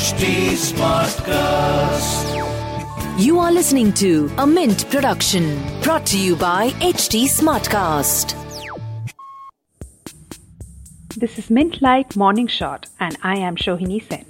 HT Smartcast. You are listening to a Mint production brought to you by HT Smartcast. This is Mint Light Morning Shot, and I am Shohini Sen.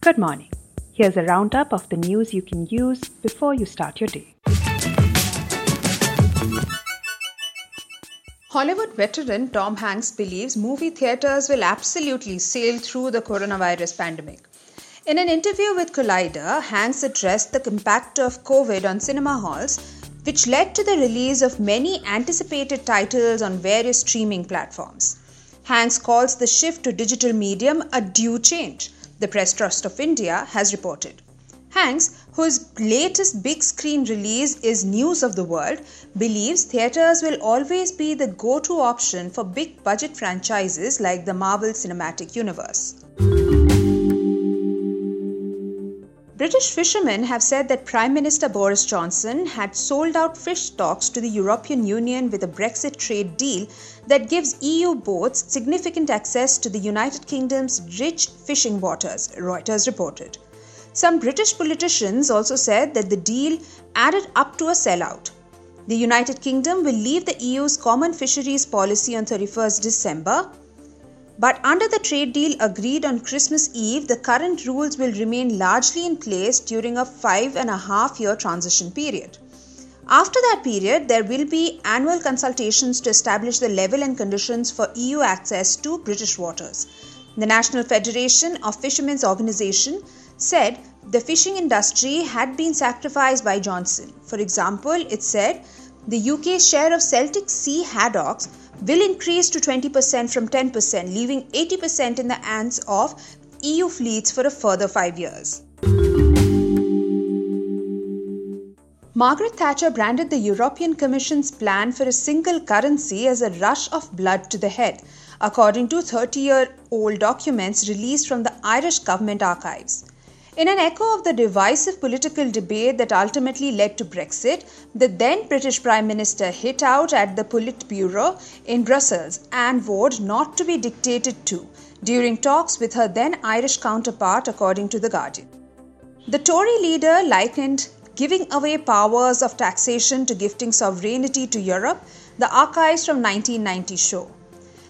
Good morning. Here's a roundup of the news you can use before you start your day. Hollywood veteran Tom Hanks believes movie theaters will absolutely sail through the coronavirus pandemic. In an interview with Collider, Hanks addressed the impact of COVID on cinema halls, which led to the release of many anticipated titles on various streaming platforms. Hanks calls the shift to digital medium a due change the Press Trust of India has reported. Hanks, whose latest big screen release is News of the World, believes theatres will always be the go to option for big budget franchises like the Marvel Cinematic Universe. British fishermen have said that Prime Minister Boris Johnson had sold out fish stocks to the European Union with a Brexit trade deal that gives EU boats significant access to the United Kingdom's rich fishing waters, Reuters reported. Some British politicians also said that the deal added up to a sellout. The United Kingdom will leave the EU's common fisheries policy on 31st December but under the trade deal agreed on Christmas Eve, the current rules will remain largely in place during a five and a half year transition period. After that period, there will be annual consultations to establish the level and conditions for EU access to British waters. The National Federation of Fishermen's Organization said the fishing industry had been sacrificed by Johnson. For example, it said the UK's share of Celtic Sea haddocks will increase to 20% from 10%, leaving 80% in the hands of EU fleets for a further five years. Margaret Thatcher branded the European Commission's plan for a single currency as a rush of blood to the head, according to 30 year old documents released from the Irish government archives. In an echo of the divisive political debate that ultimately led to Brexit, the then British Prime Minister hit out at the Politburo in Brussels and vowed not to be dictated to during talks with her then Irish counterpart, according to The Guardian. The Tory leader likened giving away powers of taxation to gifting sovereignty to Europe, the archives from 1990 show.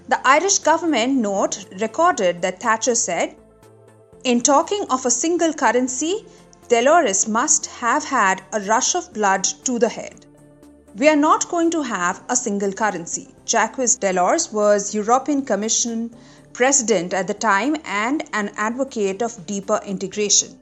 The Irish government note recorded that Thatcher said, in talking of a single currency, Delors must have had a rush of blood to the head. We are not going to have a single currency. Jacques Delors was European Commission president at the time and an advocate of deeper integration.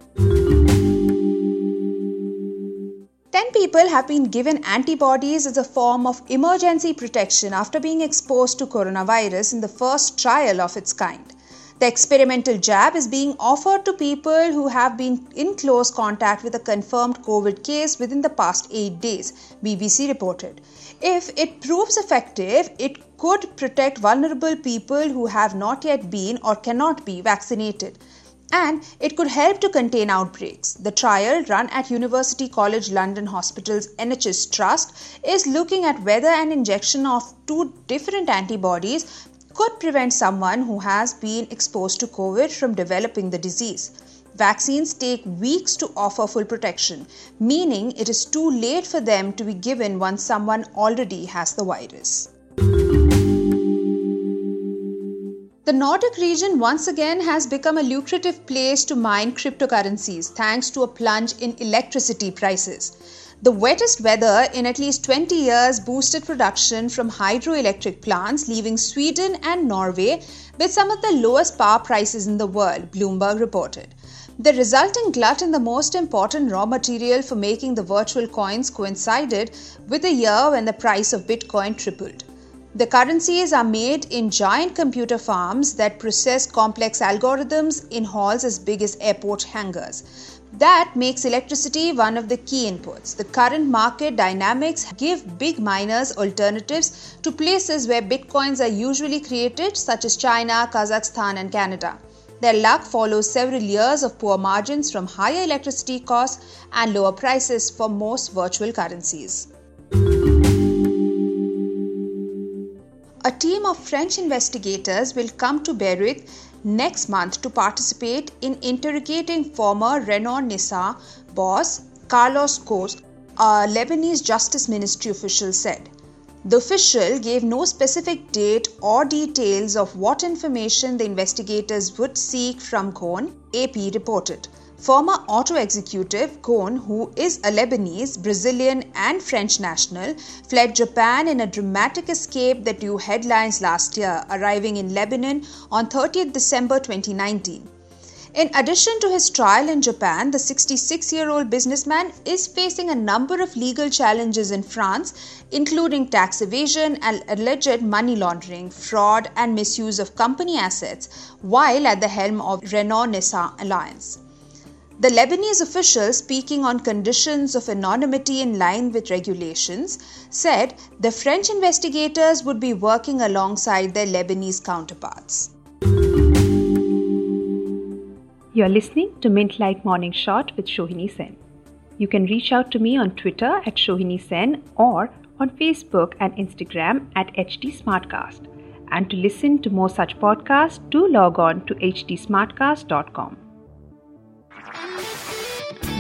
10 people have been given antibodies as a form of emergency protection after being exposed to coronavirus in the first trial of its kind. The experimental jab is being offered to people who have been in close contact with a confirmed COVID case within the past 8 days, BBC reported. If it proves effective, it could protect vulnerable people who have not yet been or cannot be vaccinated. And it could help to contain outbreaks. The trial, run at University College London Hospital's NHS Trust, is looking at whether an injection of two different antibodies could prevent someone who has been exposed to COVID from developing the disease. Vaccines take weeks to offer full protection, meaning it is too late for them to be given once someone already has the virus. The Nordic region once again has become a lucrative place to mine cryptocurrencies thanks to a plunge in electricity prices. The wettest weather in at least 20 years boosted production from hydroelectric plants, leaving Sweden and Norway with some of the lowest power prices in the world, Bloomberg reported. The resulting glut in the most important raw material for making the virtual coins coincided with a year when the price of Bitcoin tripled. The currencies are made in giant computer farms that process complex algorithms in halls as big as airport hangars. That makes electricity one of the key inputs. The current market dynamics give big miners alternatives to places where bitcoins are usually created, such as China, Kazakhstan, and Canada. Their luck follows several years of poor margins from higher electricity costs and lower prices for most virtual currencies. A team of French investigators will come to Beirut next month to participate in interrogating former Renault Nissan boss Carlos Ghosn, a Lebanese Justice Ministry official said. The official gave no specific date or details of what information the investigators would seek from Ghosn, AP reported. Former auto executive Ghosn, who is a Lebanese, Brazilian, and French national, fled Japan in a dramatic escape that drew headlines last year, arriving in Lebanon on 30 December 2019. In addition to his trial in Japan, the 66 year old businessman is facing a number of legal challenges in France, including tax evasion and alleged money laundering, fraud, and misuse of company assets, while at the helm of Renault Nissan Alliance. The Lebanese official, speaking on conditions of anonymity in line with regulations, said the French investigators would be working alongside their Lebanese counterparts. You're listening to Mint Like Morning Shot with Shohini Sen. You can reach out to me on Twitter at Shohini Sen or on Facebook and Instagram at HT Smartcast. And to listen to more such podcasts, do log on to htsmartcast.com.